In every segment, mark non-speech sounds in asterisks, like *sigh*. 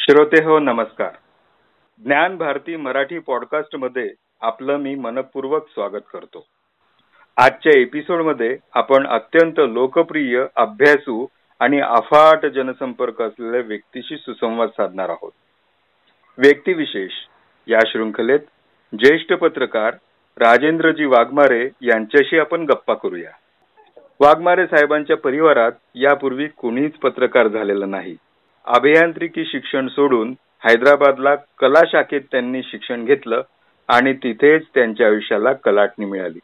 श्रोते हो नमस्कार. ज्ञान भारती मराठी पॉडकास्ट मध्ये आपलं मी मनपूर्वक स्वागत करतो. आजच्या एपिसोडमध्ये आपण अत्यंत लोकप्रिय अभ्यासू आणि अफाट जनसंपर्क असलेल्या व्यक्तीशी सुसंवाद साधणार आहोत. व्यक्तिविशेष या शृंखलेत ज्येष्ठ पत्रकार राजेंद्रजी वाघमारे यांच्याशी आपण गप्पा करूया. वाघमारे साहेबांच्या परिवारात यापूर्वी कोणीच पत्रकार झालेलं नाही. अभियांत्रिकी शिक्षण सोडून हैदराबादला कला शाखेत त्यांनी शिक्षण घेतलं आणि तिथेच त्यांच्या आयुष्याला कलाटणी मिळाली.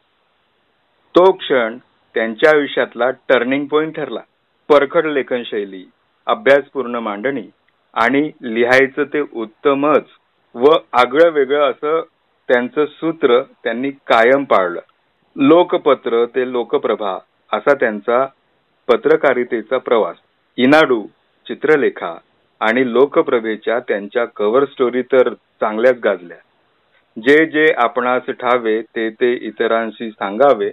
तो क्षण त्यांच्या आयुष्यातला टर्निंग पॉइंट ठरला. परखड लेखनशैली अभ्यासपूर्ण मांडणी आणि लिहायचं ते उत्तमच व आगळं वेगळं असं त्यांचं सूत्र त्यांनी कायम पाळलं. लोकपत्र ते लोकप्रभा असा त्यांचा पत्रकारितेचा प्रवास. इनाडू चित्रलेखा आणि लोकप्रभेच्या त्यांच्या कव्हर स्टोरी तर चांगल्याच गाजल्या. जे जे आपणास ठावे ते ते इतरांशी सांगावे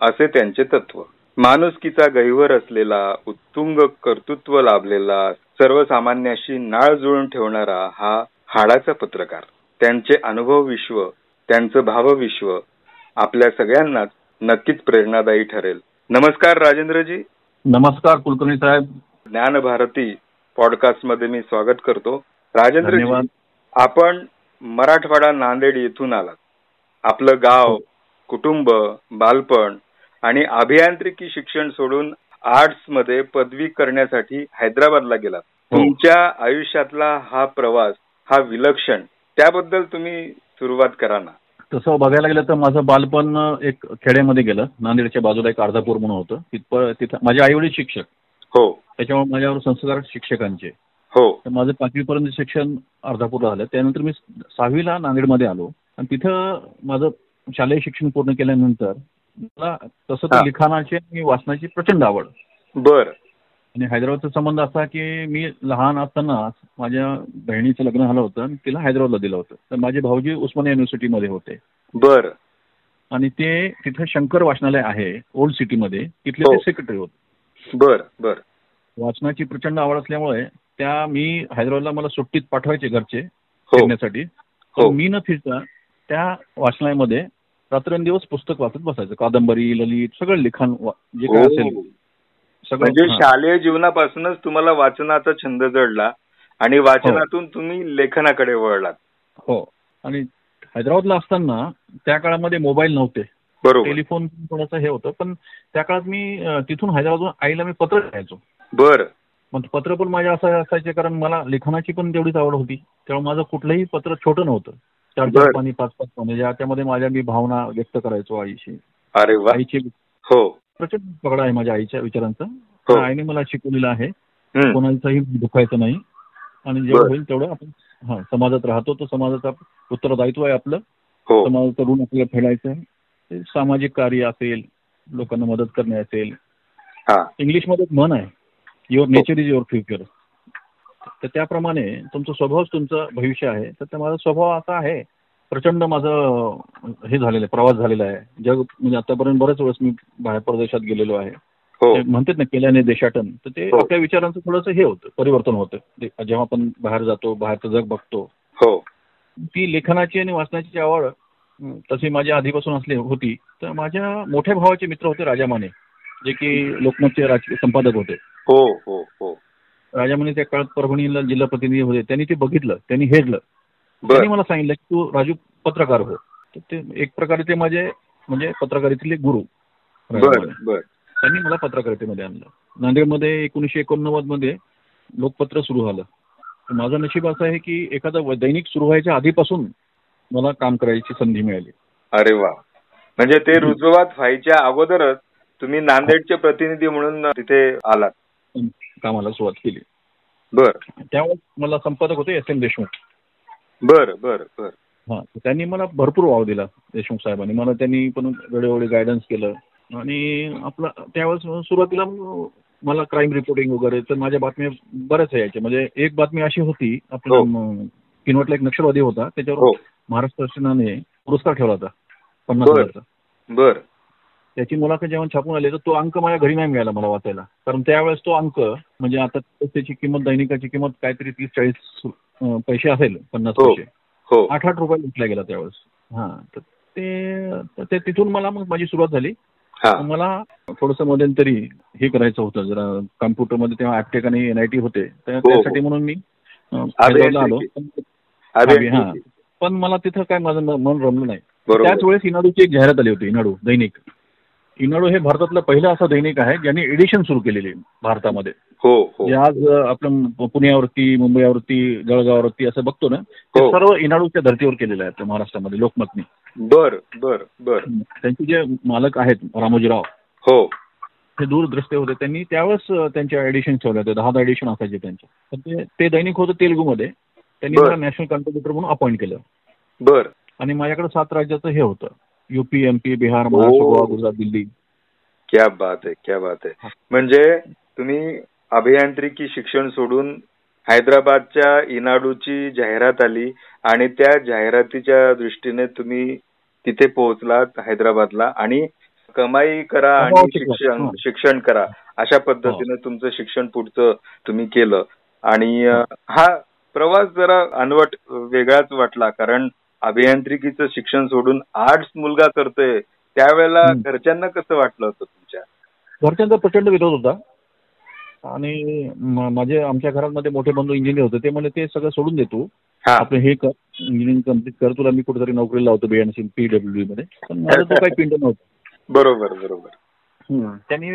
असे त्यांचे तत्व. माणुसकीचा गहिवर असलेला उत्तुंग कर्तृत्व लाभलेला सर्वसामान्याशी नाळ जुळून ठेवणारा हा हाडाचा पत्रकार. त्यांचे अनुभव विश्व त्यांचं भावविश्व आपल्या सगळ्यांनाच नक्कीच प्रेरणादायी ठरेल. नमस्कार राजेंद्रजी. नमस्कार कुलकर्णी साहेब. ज्ञान भारती पॉडकास्टमध्ये मी स्वागत करतो. राजेंद्र आपण मराठवाडा नांदेड येथून आलात. आपलं गाव. कुटुंब बालपण आणि अभियांत्रिकी शिक्षण सोडून आर्ट्समध्ये पदवी करण्यासाठी हैदराबादला गेलात. हो. तुमच्या आयुष्यातला हा प्रवास हा विलक्षण त्याबद्दल तुम्ही सुरुवात करा ना. तसं बघायला गेलं तर माझं बालपण एक खेड्यामध्ये गेलं. नांदेडच्या बाजूला एक अर्धापूर म्हणून होतं. तिथं तिथं माझे आई वडील शिक्षक. हो. त्याच्यामुळे माझ्यावर संस्कार शिक्षकांचे. हो. तर माझं पाचवीपर्यंत शिक्षण अर्धापूरला झालं. त्यानंतर मी सहावीला नांदेडमध्ये आलो. आणि तिथं माझं शालेय शिक्षण पूर्ण केल्यानंतर मला तसं हा. तर लिखाणाची आणि वाचनाची प्रचंड आवड. बर. आणि हैदराबादचा संबंध असा की मी लहान असताना माझ्या बहिणीचं लग्न झालं होतं आणि तिला हैदराबादला दिलं होतं. तर माझे भाऊजी उस्मानिया युनिव्हर्सिटीमध्ये होते. बर. आणि ते तिथं शंकर वाचनालय आहे ओल्ड सिटीमध्ये. तिथले हो. ते सेक्रेटरी होते. बर बर. वाचनाची प्रचंड आवड असल्यामुळे त्या मी हैदराबादला मला सुट्टीत पाठवायचे घरचे हो. फिरण्यासाठी. तर हो. मी न फिरता त्या वाचनालयामध्ये रात्रंदिवस पुस्तक वाचत बसायचं. कादंबरी ललित सगळं लिखाण जे काय असेल. हो. म्हणजे सगळं हा. शालेय जीवनापासूनच तुम्हाला वाचनाचा छंद जडला आणि वाचनातून तुम्ही लेखनाकडे वळलात. हो. आणि हैदराबादला असताना त्या काळामध्ये मोबाईल नव्हते. बरोबर. टेलिफोन थोडंसं हे होतं. पण त्या काळात मी तिथून हैदराबादून आईला मी पत्र लिहायचो. बर. मग पत्र पण माझ्या असं असायचे कारण मला लिखाणाची पण तेवढीच आवड होती. त्यामुळे माझं कुठलंही पत्र छोटं नव्हतं. चार चार. पाणी पाच पाच पाणी. त्याच्यामध्ये माझ्या मी भावना व्यक्त करायचो आईशी. अरे आईची हो. प्रचंड पगड आहे माझ्या आईच्या विचारांचं. हो. आईने मला शिकवलेलं आहे. कोणाचंही दुखायचं नाही. आणि जेवढं. होईल तेवढं आपण हा समाजात राहतो तर समाजाचा उत्तरदायित्व आहे आपलं. हो. समाजाचं ऋण आपल्याला फेडायचं आहे. ते सामाजिक कार्य असेल लोकांना मदत करणे असेल. हा. इंग्लिशमध्ये एक म्हण आहे. Your nature is your future तर त्याप्रमाणे तुमचा स्वभावच तुमचं भविष्य आहे. तर ते माझा स्वभाव असा आहे. प्रचंड माझं हे झालेलं आहे प्रवास झालेला आहे. जग म्हणजे आतापर्यंत बऱ्याच वेळेस मी बाहेर परदेशात गेलेलो आहे. हो. म्हणतात ना केल्याने देशाटन तर ते हो. आपल्या विचारांचं थोडंसं हे होतं परिवर्तन होतं. जेव्हा आपण बाहेर जातो बाहेरचं जग बघतो. हो. ती लेखनाची आणि वाचनाची आवड तशी माझ्या आधीपासून असली होती. तर माझ्या मोठ्या भावाचे मित्र होते राजा माने जे की लोकमतचे राजकीय संपादक होते. हो हो हो. राजा माने त्या काळात परभणीला जिल्हा प्रतिनिधी होते. त्यांनी ते बघितलं त्यांनी हेरलं. बर. त्यांनी मला सांगितलं की तू राजू पत्रकार हो. ते एक प्रकारे ते माझे म्हणजे पत्रकारितेतले गुरु. त्यांनी मला पत्रकारितेमध्ये आणलं. नांदेडमध्ये एकोणीसशे एकोणनव्वदमध्ये लोकपत्र सुरू झालं. माझं नशीब असं आहे की एखादं दैनिक सुरू व्हायच्या आधीपासून मला काम करायची संधी मिळाली. अरे वा. म्हणजे ते रुजवात व्हायच्या अगोदरच तुम्ही नांदेडचे प्रतिनिधी म्हणून तिथे आलात. कामाला सुरुवात केली. बर. त्यावेळेस मला संपादक होते एस एम देशमुख. बर बर बर. हा त्यांनी मला भरपूर वाव दिला देशमुख साहेबांनी. मला त्यांनी पण वेळोवेळी गायडन्स केलं. आणि आपला त्यावेळेस सुरुवातीला मला क्राईम रिपोर्टिंग वगैरे तर माझ्या बातम्या बऱ्याच यायच्या म्हणजे एक बातमी अशी होती आपला हो. किनवटला एक नक्षलवादी होता हो. त्याच्यावर महाराष्ट्र शासनाने पुरस्कार ठेवला होता पन्नास. हजारचा. बर. त्याची मुलाखत जेव्हा छापून आली तर तो अंक माझ्या घरी नाही मिळाला मला वाचायला. कारण त्यावेळेस तो अंक म्हणजे आता त्याची किंमत दैनिकाची किंमत काहीतरी तीस चाळीस पैसे असेल पन्नास हो. पैसे. हो. आठ आठ रुपये विकला गेला त्यावेळेस. हा तर ते तिथून मला मग माझी सुरुवात झाली. मला थोडंसं मध्यंतरी हे करायचं होतं. जरा कम्प्युटरमध्ये तेव्हा ऍपटेक आणि एन आय टी होते. हो. त्यासाठी म्हणून मी आलो. हा. पण मला तिथं काय माझं मन रमलं नाही. त्याच वेळेस इनाडूची एक जाहिरात आली होती इनाडू दैनिक. इनाडू हे भारतातलं पहिलं असं दैनिक आहे ज्यांनी एडिशन सुरू केलेली आहे भारतामध्ये. हो हो. जे आज आपण पुण्यावरती मुंबईवरती जळगाववरती असं बघतो ना ते हो. सर्व इनाडूच्या धर्तीवर केलेलं आहे महाराष्ट्रामध्ये लोकमतनी. बर बर बर. त्यांचे जे मालक आहेत रामोजीराव. हो. हे दूरदृष्टे होते. त्यांनी त्यावेळेस अं, त्यांच्या एडिशन ठेवल्या होत्या. दहा दहा एडिशन असायचे त्यांचे. पण ते ते दैनिक होतं तेलुगूमध्ये. त्यांनी बरं. मला नॅशनल कॉन्ट्रीब्युटर म्हणून अपॉइंट केलं. बर. आणि माझ्याकडे सात राज्याचं हे होतं. UP MP Bihar Maharashtra. Goa Gujarat Delhi क्या बात आहे क्या बात आहे म्हणजे तुम्ही अभियांत्रिकी शिक्षण सोडून हैदराबादच्या इनाडूची जाहिरात आली आणि त्या जाहिरातीच्या दृष्टीने तुम्ही तिथे पोहोचलात हैदराबादला आणि कमाई करा आणि. शिक्षण. शिक्षण करा अशा पद्धतीने तुमचं शिक्षण पुढचं तुम्ही केलं आणि हा प्रवास जरा अनवट वेगळाच वाटला कारण अभियांत्रिकीचं शिक्षण सोडून आर्ट्स मुलगा करतोय त्यावेळेला. घरच्यांना कसं वाटलं होतं तुमच्या? घरच्यांचा प्रचंड विरोध होता. आणि माझे आमच्या घरामध्ये मोठे बंधू इंजिनियर होते ते म्हणले ते सगळं सोडून दे तू. हा. कर इंजिनिअरिंग कंप्लीट कर तुला मी कुठेतरी नोकरीला लावतो बीएनसी पीडब्ल्यू मध्ये. पण माझं तो काही पिंड नव्हतं. बरोबर बरोबर. त्यांनी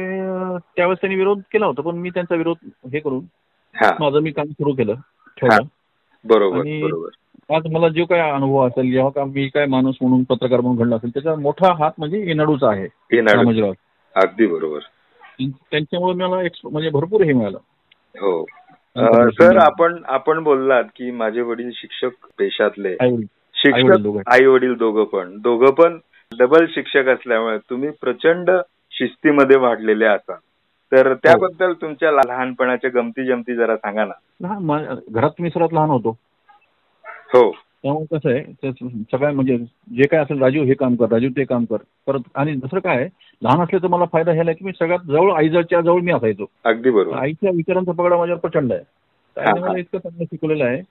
त्यावेळेस त्यांनी विरोध केला होता पण मी त्यांचा विरोध हे करून माझं मी काम सुरू केलं ठेवलं. बरोबर आज मला जो काय अनुभव असेल जेव्हा का मी काय माणूस म्हणून पत्रकार म्हणून घडला असेल त्याचा मोठा हात म्हणजे इनाडूचा आहे. अगदी बरोबर. त्यांच्यामुळे मला एक म्हणजे भरपूर हे मिळालं. हो. सर आपण आपण बोललात की माझे वडील शिक्षक पेशातले. शिक्षक. आई वडील दोघं. पण. दोघं पण डबल शिक्षक असल्यामुळे तुम्ही प्रचंड शिस्तीमध्ये वाढलेले असाल तर त्याबद्दल तुमच्या लहानपणाच्या गमती जमती जरा सांगा ना. घरात मी सर्वात लहान होतो. हो. त्यामुळे कसं आहे सगळ्या म्हणजे जे काय असेल राजू हे काम कर राजू ते काम कर. परत आणि दुसरं काय लहान असले तर मला फायदा ह्याला की मी सगळ्यात जवळ आईजवळच्या जवळ मी असायचो. अगदी बरोबर. आईच्या विचारांचा पगडा माझ्यावर प्रचंड आहे. हा, हा. मला इतकं चांगलं शिकवलेलं आहे.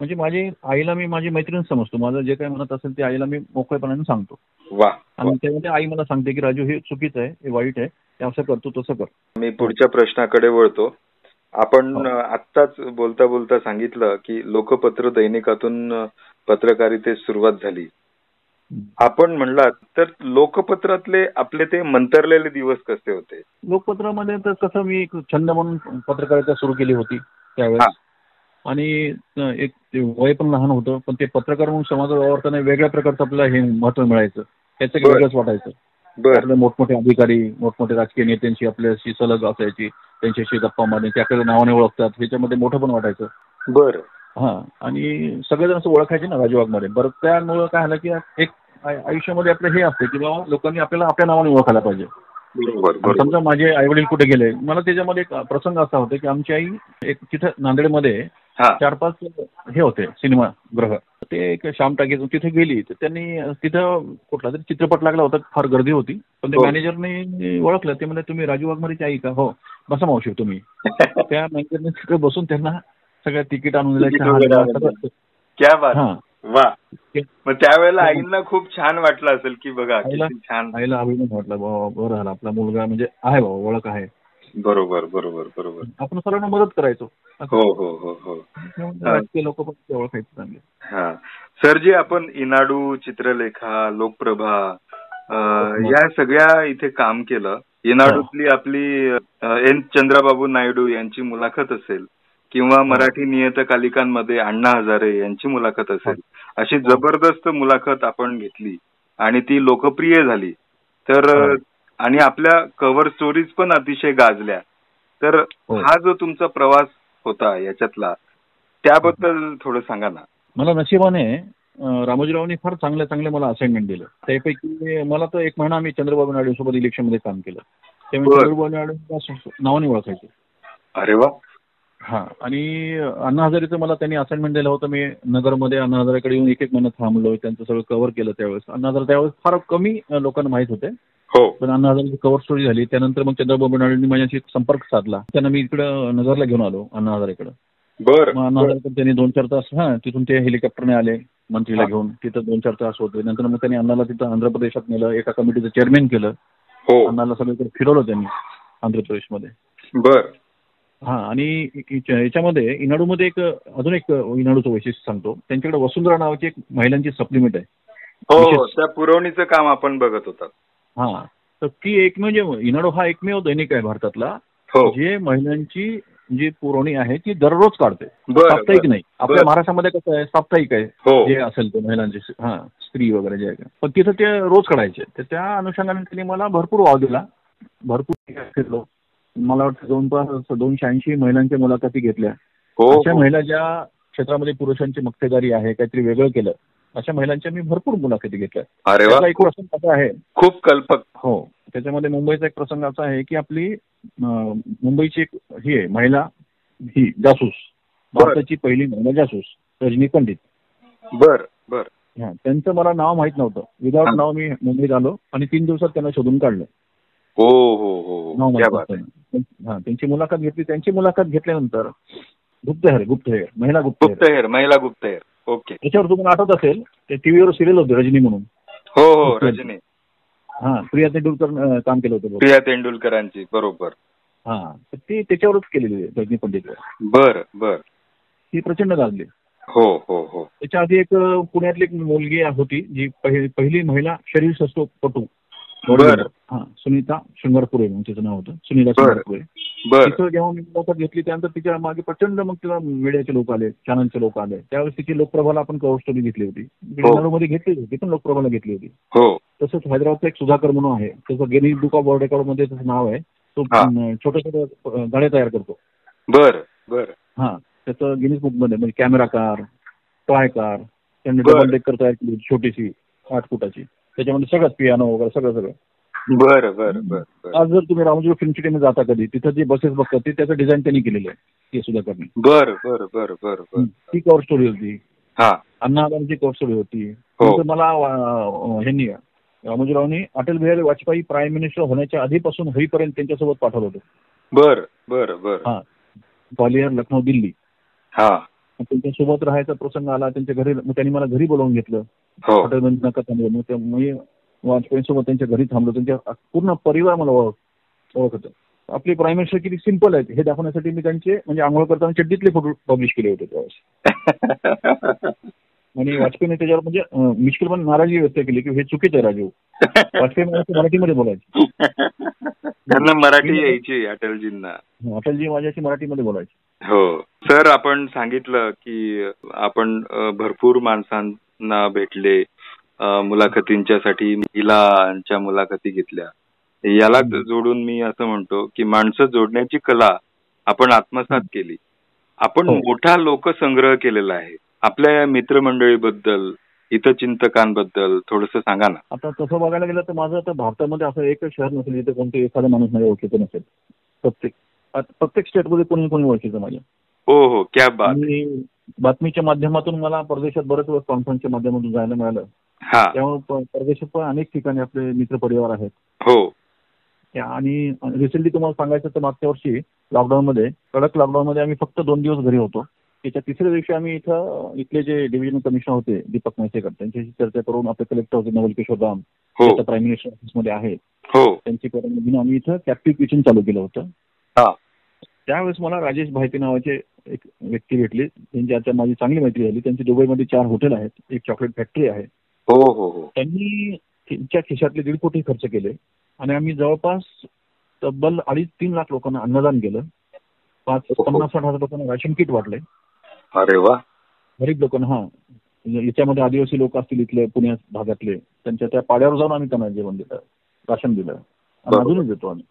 म्हणजे माझी आईला मी माझी मैत्रीण समजतो. माझं जे काही म्हणत असेल ते आईला मी मोकळेपणाने सांगतो. आणि त्यामध्ये आई मला सांगते की राजू हे चुकीचं आहे हे वाईट आहे. हे असं करतो तसं कर. मी पुढच्या प्रश्नाकडे वळतो. आपण हो. आत्ताच बोलता बोलता सांगितलं की लोकपत्र दैनिकातून पत्रकारितेस सुरुवात झाली. आपण म्हणलात तर लोकपत्रातले आपले ते मंतरलेले दिवस कसे होते? लोकपत्रामध्ये तर कसं मी एक छंद म्हणून पत्रकारिता सुरू केली होती त्यावेळेस. आणि एक वय पण लहान होतं पण ते पत्रकार म्हणून समाजात वावरताना वेगळ्या प्रकारचं आपल्याला हे महत्त्व मिळायचं. त्याचं. वेगळंच वाटायचं. आपले मोठमोठे अधिकारी मोठमोठे राजकीय नेत्यांशी आपल्याशी सलग असायची त्यांच्याशी गप्पा मारणे ते आपल्याला नावाने ओळखतात ह्याच्यामध्ये मोठं पण वाटायचं. बर. हा आणि सगळेजण असं ओळखायचे ना राजवागमध्ये बरं त्यामुळं काय झालं की एक आय- आयुष्यामध्ये आपलं हे असते की बाबा लोकांनी आपल्याला आपल्या नावाने ओळखायला पाहिजे. समजा माझे आई वडील कुठे गेले मला त्याच्यामध्ये एक प्रसंग असा होता की आमची आई एक तिथं नांदेडमध्ये चार पाच हे होते सिनेमा ग्रह. ते एक श्याम टाकीज तिथे गेली तर त्यांनी तिथं कुठला तरी चित्रपट लागला होता फार गर्दी होती. पण हो. त्या मॅनेजरने ओळखलं ते म्हणजे तुम्ही राजू वाघमारीची आई का? हो. बसा मावशी तुम्ही. *laughs* त्या मॅनेजरने तिथे बसून त्यांना सगळं तिकीट आणून दिलं तिकीट चहा वगैरे दिला, आणून सगळं. क्या बात. हा. वा. मग त्यावेळेला हो. आईंना खूप छान वाटलं असेल की बघा छान. आईला अभिमान वाटला बरं झालं आपला मुलगा म्हणजे आहे बाबा ओळख आहे. बरोबर बरोबर बरोबर. आपण सर्वांना मदत करायचो. हो हो हो हो. लोक पण ओळखायचे चांगले. हा. सर जी आपण इनाडू चित्रलेखा लोकप्रभा. या सगळ्या इथे काम केलं. इनाडूतली आपली एन. चंद्रबाबू नायडू यांची मुलाखत असेल किंवा मराठी नियतकालिकांमध्ये अण्णा हजारे यांची मुलाखत असेल अशी जबरदस्त मुलाखत आपण घेतली आणि ती लोकप्रिय झाली. तर. आणि आपल्या कव्हर स्टोरीज पण अतिशय गाजल्या. तर हो. हा जो तुमचा प्रवास होता याच्यातला त्याबद्दल थोडं सांगा ना. मला नशिबाने रामोजीरावांनी फार चांगल्या चांगल्या मला असाइनमेंट दिलं. त्यापैकी मला तर एक महिना आम्ही चंद्रबाबू नायडू सोबत इलेक्शनमध्ये काम केलं. त्यामुळे बरं. चंद्रबाबू नायडू नावाने ओळखायचे. अरे वा. हा आणि अण्णा हजारेचं मला त्यांनी असाइनमेंट दिलं होतं. मी नगरमध्ये अण्णा हजारेकडे येऊन एक एक महिना थांबलो त्यांचं सगळं कव्हर केलं त्यावेळेस. अण्णा हजारे त्यावेळेस फार कमी लोकांना माहीत होते. हो. पण अण्णा हजारेची कव्हर स्टोरी झाली त्यानंतर मग चंद्रबाबू नायडूंनी माझ्याशी संपर्क साधला. त्यांना मी इकडं नगरला घेऊन आलो अण्णा हजारेकडे. बर. मग अण्णा हजारेकडे त्यांनी दोन चार तास हा तिथून ते हेलिकॉप्टरने आले मंत्रीला. घेऊन. तिथं दोन चार तास होते. नंतर मग त्यांनी अण्णाला तिथं आंध्र प्रदेशात नेलं एका कमिटीचं चेअरमॅन केलं. हो. अण्णाला सगळीकडे फिरवलं त्यांनी आंध्र प्रदेशमध्ये. बर. हा आणि याच्यामध्ये इनाडूमध्ये एक अजून एक इनाडूचं वैशिष्ट्य सांगतो. त्यांच्याकडे वसुंधरा नावाची एक महिलांची सप्लिमेंट आहे. हो त्या पुरवणीचं काम आपण बघत होतात. हा. तर ती एक म्हणजे इनाडू हा एकमेव दैनिक आहे भारतातला. हो. जे महिलांची जी पुरवणी आहे ती दररोज काढते. साप्ताहिक नाही. आपल्या. महाराष्ट्रामध्ये कसं आहे साप्ताहिक आहे. हो. जे असेल ते महिलांचे हा स्त्री वगैरे जे आहे. पण तिथं ते रोज काढायचे. तर त्या अनुषंगाने त्यांनी मला भरपूर वाव दिला. भरपूर फिरलो मला वाटतं जवळपास दोनशे ऐंशी महिलांच्या मुलाखती घेतल्या. हो अशा. महिला ज्या क्षेत्रामध्ये पुरुषांची मक्तेदारी आहे काहीतरी वेगळं केलं. अशा महिलांच्या मी भरपूर मुलाखती घेतल्या एक प्रसंग असा आहे. खूप कल्पक हो. त्याच्यामध्ये मुंबईचा एक प्रसंग असा आहे की आपली मुंबईची एक ही आहे महिला ही जासूस. भारताची पहिली महिला जासूस रजनी पंडित. बर बर. हा त्यांचं मला नाव माहीत नव्हतं. विदाऊट हा. नाव मी मुंबईत आलो आणि तीन दिवसात त्यांना शोधून काढलं. हो हो हो नाव हो हा त्यांची मुलाखत घेतली. त्यांची मुलाखत घेतल्यानंतर गुप्तहेर गुप्तहेर महिला गुप्तहेर महिला गुप्तहेर. ओके. त्याच्यावर तुम्हाला आठवत असेल ते टीव्हीवर सिरियल होते रजनी म्हणून. हो हो. रजनी. हा प्रिया तेंडुलकर काम केलं होतं. प्रिया तेंडुलकरांची बरोबर. हा तर ती त्याच्यावरच केलेली आहे रजनी पंडितवर. बर बर. ती प्रचंड गाजली. हो हो हो. त्याच्या आधी एक पुण्यातली एक मुलगी होती जी पहिली पहिली महिला शरीर शस्त्रपटू बर. हा सुनीता शृंगारपुरे म्हणून तिचं नाव होतं. सुनीता. शृंगारपुरे. तिथं जेव्हा मी मुलाखत घेतली त्यानंतर तिच्यामागे प्रचंड मग तिला मीडियाचे लोक आले चॅनलचे लोक आले. त्यावेळेस तिची लोकप्रभाला आपण कव्हर स्टोरी घेतली होती. हो. मध्ये घेतली होती पण लोकप्रभाला घेतली होती. हो. तसंच हैदराबादचा एक सुधाकर म्हणून आहे. त्याचं गेनी बुक ऑफ वर्ल्ड रेकॉर्डमध्ये त्याचं नाव आहे. तो छोटे छोटे गाड्या तयार करतो. बर बर. हा त्याचं गिनीज बुकमध्ये म्हणजे कॅमेरा कार टॉय कार त्यांनी. डबल डेकर तयार केली होती, छोटीशी आठ फुटाची. त्याच्यामध्ये सगळंच पियानो वगैरे सगळं सगळं. बर बर बर आज जर तुम्ही रामोजी फिल्म सिटीमध्ये जाता कधी तिथं जे बसेस बघतात ते त्याचं डिझाईन त्यांनी केलेलं आहे ते सुद्धा करणे. बर बर बर बर ती कव्हर स्टोरी होती. हा. अण्णा हजारांची कव्हर स्टोरी होती. हो. मला ह्यांनी रामोजीरावनी अटल बिहारी वाजपेयी प्राईम मिनिस्टर होण्याच्या आधीपासून होईपर्यंत त्यांच्यासोबत पाठवलं होतं. बर बर बर. हा. ग्वालियर लखनौ दिल्ली. हा. त्यांच्यासोबत राहायचा प्रसंग आला त्यांच्या घरी त्यांनी मला घरी बोलावून घेतलं. हो. हॉटेलमध्ये नका थांबलो मग मी वाजपेयीसोबत त्यांच्या घरी थांबलो. त्यांच्या पूर्ण परिवार मला ओळख ओळख होतं. आपले प्राईम मिनिस्टर किती सिंपल आहेत हे दाखवण्यासाठी मी त्यांचे म्हणजे आंघोळ करताना चड्डीतले फोटो पब्लिश केले होते त्यावेळेस. *laughs* आणि वाजपेयीने त्याच्यावर म्हणजे मिश्किल पण नाराजी व्यक्त केली की हे चुकीचं आहे राजू. वाजपेयी मराठीमध्ये बोलायचे. त्यांना मराठी यायची अटलजींना. अटलजी माझ्याशी मराठीमध्ये बोलायचे. हो. सर आपण सांगितलं की आपण भरपूर माणसांना भेटले मुलाखतींच्यासाठी महिलांच्या मुलाखती घेतल्या. याला. जोडून मी असं म्हणतो की माणसं जोडण्याची कला आपण आत्मसात केली. आपण हो. मोठा लोकसंग्रह केलेला आहे. आपल्या या मित्रमंडळीबद्दल हितचिंतकांबद्दल थोडस सांगा ना. आता तसं बघायला गेलं तर माझं आता भारतामध्ये असं एकच शहर नसेल जिथे कोणते एखादा माणूस माझ्या ओळखीचं नसेल. प्रत्येक प्रत्येक स्टेटमध्ये कोणी कोणी ओळखीचं माझ्या हो हो क्या बात. बातमीच्या माध्यमातून मला परदेशात बरेच वेळेस कॉन्फरन्सच्या माध्यमातून जायला मिळालं. त्यामुळे परदेशात पण अनेक ठिकाणी आपले मित्र परिवार आहेत. हो. आणि रिसेंटली तुम्हाला सांगायचं तर मागच्या वर्षी लॉकडाऊनमध्ये कडक लॉकडाऊनमध्ये आम्ही फक्त दोन दिवस घरी होतो. त्याच्या तिसऱ्या दिवशी आम्ही इथं इथले जे डिव्हिजन कमिशनर होते दीपक म्हैसेकर त्यांच्याशी चर्चा करून आपले कलेक्टर होते नवल किशोर राम हो. प्राईम मिनिस्टर ऑफिसमध्ये आहेत. हो. त्यांची परवानगीने आम्ही इथं कॅप्टिव्ह किचन चालू केलं होतं. त्यावेळेस मला राजेश भायते नावाचे एक व्यक्ती भेटले. त्यांची आता माझी चांगली मैत्री झाली. त्यांची दुबईमध्ये चार हॉटेल आहेत. एक चॉकलेट फॅक्टरी आहे. हो हो हो. त्यांनी त्यांच्या खिशातले दीड कोटी खर्च केले. आणि आम्ही जवळपास तब्बल अडीच तीन लाख लोकांना अन्नदान केलं. पाच हो. पन्नास साठ हजार लोकांना राशन किट वाटले अरे वा. गरीब लोकांना हा. याच्यामध्ये आदिवासी लोक असतील इथले पुण्यात भागातले. त्यांच्या त्या पाड्यावर जाऊन आम्ही त्यांना जेवण दिलं राशन दिलं. आणि. अजूनच देतो आम्ही.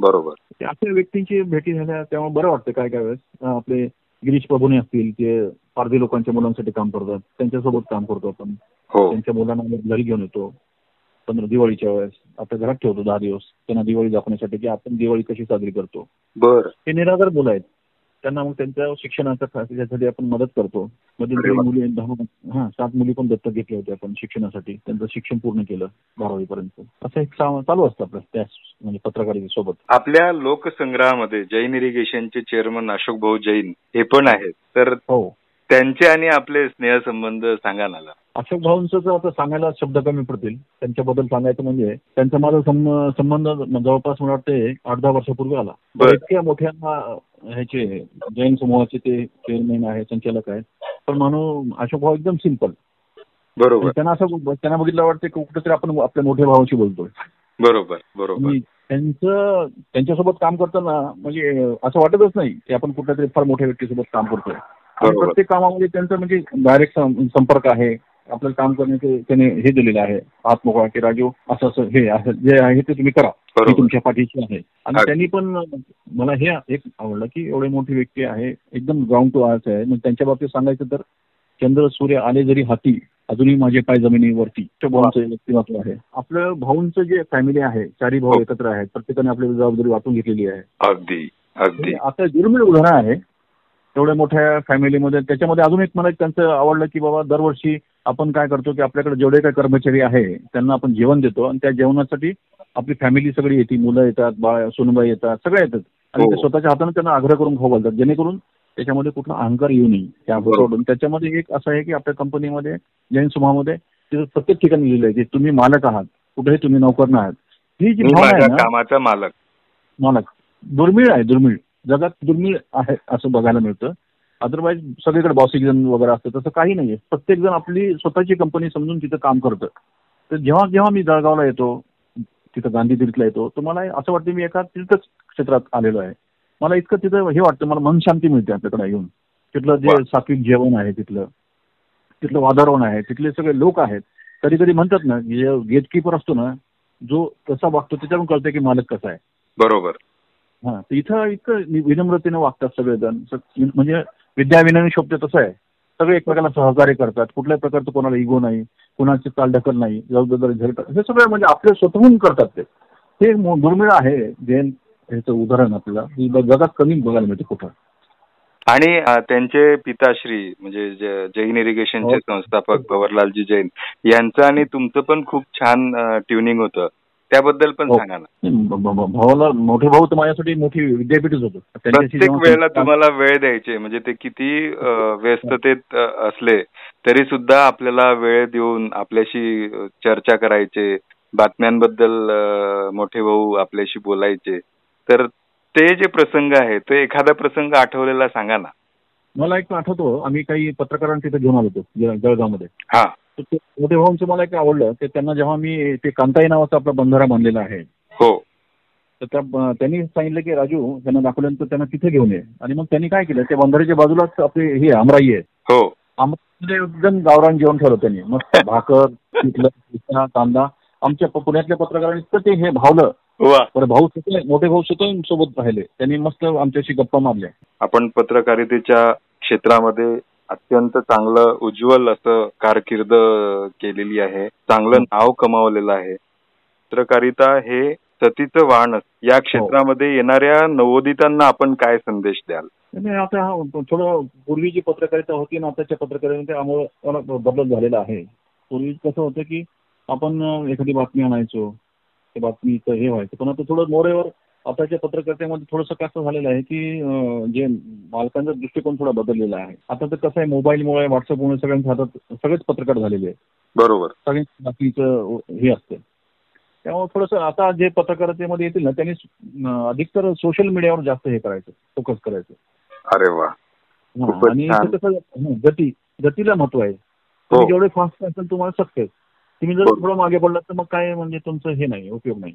बरोबर. अशा व्यक्तींची भेटी झाल्या तेव्हा बरं वाटतं काय काय वेळेस. आपले गिरीश प्रभूने असतील ते पारधी लोकांच्या मुलांसाठी काम करतात त्यांच्यासोबत काम करतो आपण. हो. त्यांच्या मुलांना घरी घेऊन येतो. पंधरा दिवाळीच्या वेळेस. आपल्या घरात ठेवतो दहा दिवस. त्यांना दिवाळी दाखवण्यासाठी की आपण दिवाळी कशी साजरी करतो. बर. हे निराधार मुलं आहेत. त्यांना मग त्यांच्या शिक्षणाच्या त्यासाठी आपण मदत करतो. मध्यंतरी वा. मुली हा सात मुली पण दत्तक घेतल्या होत्या आपण शिक्षणासाठी. त्यांचं शिक्षण पूर्ण केलं बारावी पर्यंत असं एक चालू असतं आपलं त्या म्हणजे पत्रकारितेसोबत आपल्या लोकसंग्रहामध्ये जैन इरिगेशनचे चेअरमन अशोक भाऊ जैन हे पण आहेत. तर हो. त्यांचे आणि आपले स्नेहसंबंध सांगा ना. अशोक भाऊंचं आता सांगायला शब्द कमी पडतील त्यांच्याबद्दल सांगायचं म्हणजे त्यांचा माझा संब- संबंध जवळपास मला वाटते आठ दहा वर्षापूर्वी आला. इतक्या मोठ्या ह्याचे जैन समूहाचे ते चेअरमॅन आहे संचालक आहेत. पण म्हणून अशोक भाऊ एकदम सिंपल बरोबर. त्यांना असं त्यांना बघितलं वाटतं की कुठेतरी आपण आपल्या मोठ्या भावाशी बोलतोय. बरोबर बरोबर. त्यांचं त्यांच्यासोबत काम करताना म्हणजे असं वाटतच नाही की आपण कुठल्या तरी फार मोठ्या व्यक्तीसोबत काम करतोय. प्रत्येक कामामध्ये त्यांचं म्हणजे डायरेक्ट संपर्क आहे. आपल्याला काम करण्याचे त्याने हे दिलेलं आहे. हात मोकळा की राजू असं असं हे असं जे आहे ते तुम्ही करा. बरोबर. तुमच्या पाठीशी आहे. आणि. त्यांनी पण मला हे एक आवडलं की एवढे मोठी व्यक्ती आहे एकदम ग्राउंड टू अर्थ आहे. मग त्यांच्या बाबतीत सांगायचं तर चंद्र सूर्य आले जरी हाती अजूनही माझे पाय जमिनीवरती. भाऊंचं व्यक्तिमत्व आहे. आपलं भाऊंचं जे फॅमिली आहे चारी भाऊ हो. एकत्र आहेत प्रत्येकाने आपली जबाबदारी वाटून घेतलेली आहे. अगदी अगदी. हे आता दुर्मिळ उदाहरण आहे. एवढ्या मोठ्या फॅमिलीमध्ये त्याच्यामध्ये अजून एक मला एक त्यांचं आवडलं की बाबा दरवर्षी आपण काय करतो की आपल्याकडे जेवढे काही कर्मचारी आहे त्यांना आपण जेवण देतो आणि त्या जेवणासाठी आपली फॅमिली सगळी येते. मुलं येतात बाळ सुनबाई येतात सगळे येतात. आणि हो. ते स्वतःच्या हाताने त्यांना आग्रह करून खाऊ घालतात. जेणेकरून त्याच्यामध्ये कुठला अहंकार येऊ नये. त्या बरोबर. सोडून त्याच्यामध्ये एक असं आहे की आपल्या कंपनीमध्ये जैन समूहामध्ये तिथं प्रत्येक ठिकाणी लिहिलं आहे की तुम्ही मालक आहात. कुठेही तुम्ही नौकर नाही आहात. ही जी भावना आहे मालक. मालक. दुर्मिळ आहे दुर्मिळ. जगात दुर्मिळ आहे असं बघायला मिळतं. अदरवाईज सगळीकडे बॉसिजन वगैरे असतं तसं काही नाहीये. प्रत्येक जण आपली स्वतःची कंपनी समजून तिथं काम करतं. तर जेव्हा जेव्हा मी जळगावला येतो तिथं गांधी तीर्थला येतो तर मला असं वाटतं मी एका तीर्थच क्षेत्रात आलेलो आहे. मला इतकं तिथं हे वाटतं मला मन शांती मिळते आपल्याकडे येऊन. तिथलं जे. सात्विक जेवण आहे तिथलं तिथलं वातावरण आहे तिथले सगळे लोक आहेत. कधी कधी म्हणतात ना जे गेटकीपर असतो ना जो कसा वागतो त्याच्यावरून कळतं की मालक कसा आहे. बरोबर. हा तर इथं इतकं विनम्रतेने वागतात सगळेजण. म्हणजे विद्याविनय शब्द तसं आहे. सगळे एकमेकांना सहकार्य करतात. कुठल्याही प्रकारचं कोणाला इगो नाही कुणाची चालढकल नाही जबाबदारी झेलतात हे सगळं म्हणजे आपले स्वतःहून करतात ते. हे दुर्मिळ आहे जैन ह्याचं उदाहरण आपल्याला. जगात कमी बघायला मिळते कुठं. आणि त्यांचे पिताश्री म्हणजे जैन इरिगेशनचे हो. संस्थापक भवरलालजी जैन यांचं आणि तुमचं पण खूप छान ट्युनिंग होतं. त्याबद्दल पण हो. सांगा ना. भावाला मोठे भाऊ तर माझ्यासाठी मोठी विद्यापीठच होतं. प्रत्येक वेळेला तुम्हाला वेळ द्यायचे म्हणजे ते किती व्यस्ततेत असले तरी सुद्धा आपल्याला वेळ देऊन आपल्याशी चर्चा करायचे बातम्यांबद्दल मोठे भाऊ आपल्याशी बोलायचे. तर ते जे प्रसंग आहे ते एखादा प्रसंग आठवलेला सांगा ना. मला एक आठवतो. आम्ही काही पत्रकारांना तिथे घेऊन आलो होतो जळगावमध्ये. हा. तर ते मोठे भाऊंचं मला एक आवडलं. ते त्यांना जेव्हा मी ते कांताई नावाचा आपला बंधारा बांधलेला आहे. हो. तर त्या त्यांनी सांगितलं की राजू त्यांना दाखवल्यानंतर त्यांना तिथे घेऊन ये. आणि मग त्यांनी काय केलं? त्या बंधाऱ्याच्या बाजूलाच आपली ही आमराई आहे. हो. एकदम गावरान जेवण ठेवलं त्यांनी. मस्त भाकर पिठलं पिठा कांदा. आमच्या पुण्यातल्या पत्रकारांनी इतकं ते हे भावलं. बरं भाऊ सुद्धा मोठे भाऊ सुद्धा सोबत राहिले. त्यांनी मस्त आमच्याशी गप्पा मारल्या. आपण पत्रकारितेच्या क्षेत्रामध्ये अत्यंत चांगलं उज्ज्वल असं कारकीर्द केलेली आहे. चांगलं नाव कमावलेलं आहे. पत्रकारिता हे सतीचं वाहन. या क्षेत्रामध्ये येणाऱ्या नवोदितांना आपण काय संदेश द्याल? नाही आता हा थोडं पूर्वीची पत्रकारिता होती ना आताच्या पत्रकारितेमध्ये बदल झालेला आहे. पूर्वी कसं होतं की आपण एखादी बातमी आणायचो त्या बातमीचं हे व्हायचं पण आता थोडं मोरेवर आताच्या पत्रकारितेमध्ये थोडंसं कसं झालेलं आहे की अं, जे मालकांचा दृष्टिकोन थोडा बदललेला आहे. आता तर कसं आहे मोबाईलमुळे व्हॉट्सअपमुळे सगळ्यांच्या हातात सगळेच पत्रकार झालेले आहेत. बरोबर. सगळ्यांच्या बातमीचं हे असतं. त्यामुळे थोडंसं आता जे पत्रकारितेमध्ये येतील ना त्यांनी अं, अधिकतर सोशल मीडियावर जास्त हे करायचं फोकस करायचं. अरे वा. हा, खूपच आणि छान. इथं कसं हं, गती गतीला महत्त्व आहे. तुम्ही जेवढे फास्ट असेल तुम्हाला सक्सेस तुम्ही जर हो. थोडं मागे पडलात तर मग काय म्हणजे तुमचं हे नाही उपयोग नाही.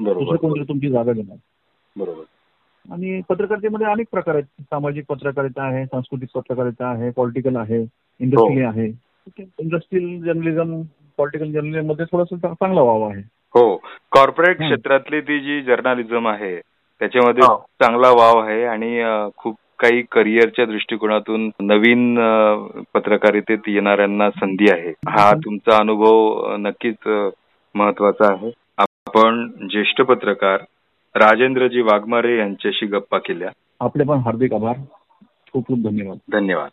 दुसरं कोणतरी तुमची जागा घेणार. बरोबर. आणि पत्रकारितेमध्ये अनेक प्रकार आहेत. सामाजिक पत्रकारिता आहे सांस्कृतिक पत्रकारिता आहे पॉलिटिकल आहे इंडस्ट्रियल आहे. इंडस्ट्रियल जर्नलिझम पॉलिटिकल जर्नलिझममध्ये थोडंसं चांगला वाव आहे. हो. कॉर्पोरेट हं. क्षेत्रातली ती जी जर्नालिझम आहे त्याच्यामध्ये हो. चांगला वाव आहे आणि खूप काही करिअरच्या दृष्टिकोनातून नवीन पत्रकारितेत येणाऱ्यांना संधी आहे. हा तुमचा अनुभव नक्कीच महत्त्वाचा आहे. आपण ज्येष्ठ पत्रकार राजेंद्रजी वाघमारे यांच्याशी गप्पा केल्या. आपले पण हार्दिक आभार. खूप खूप धन्यवाद. धन्यवाद.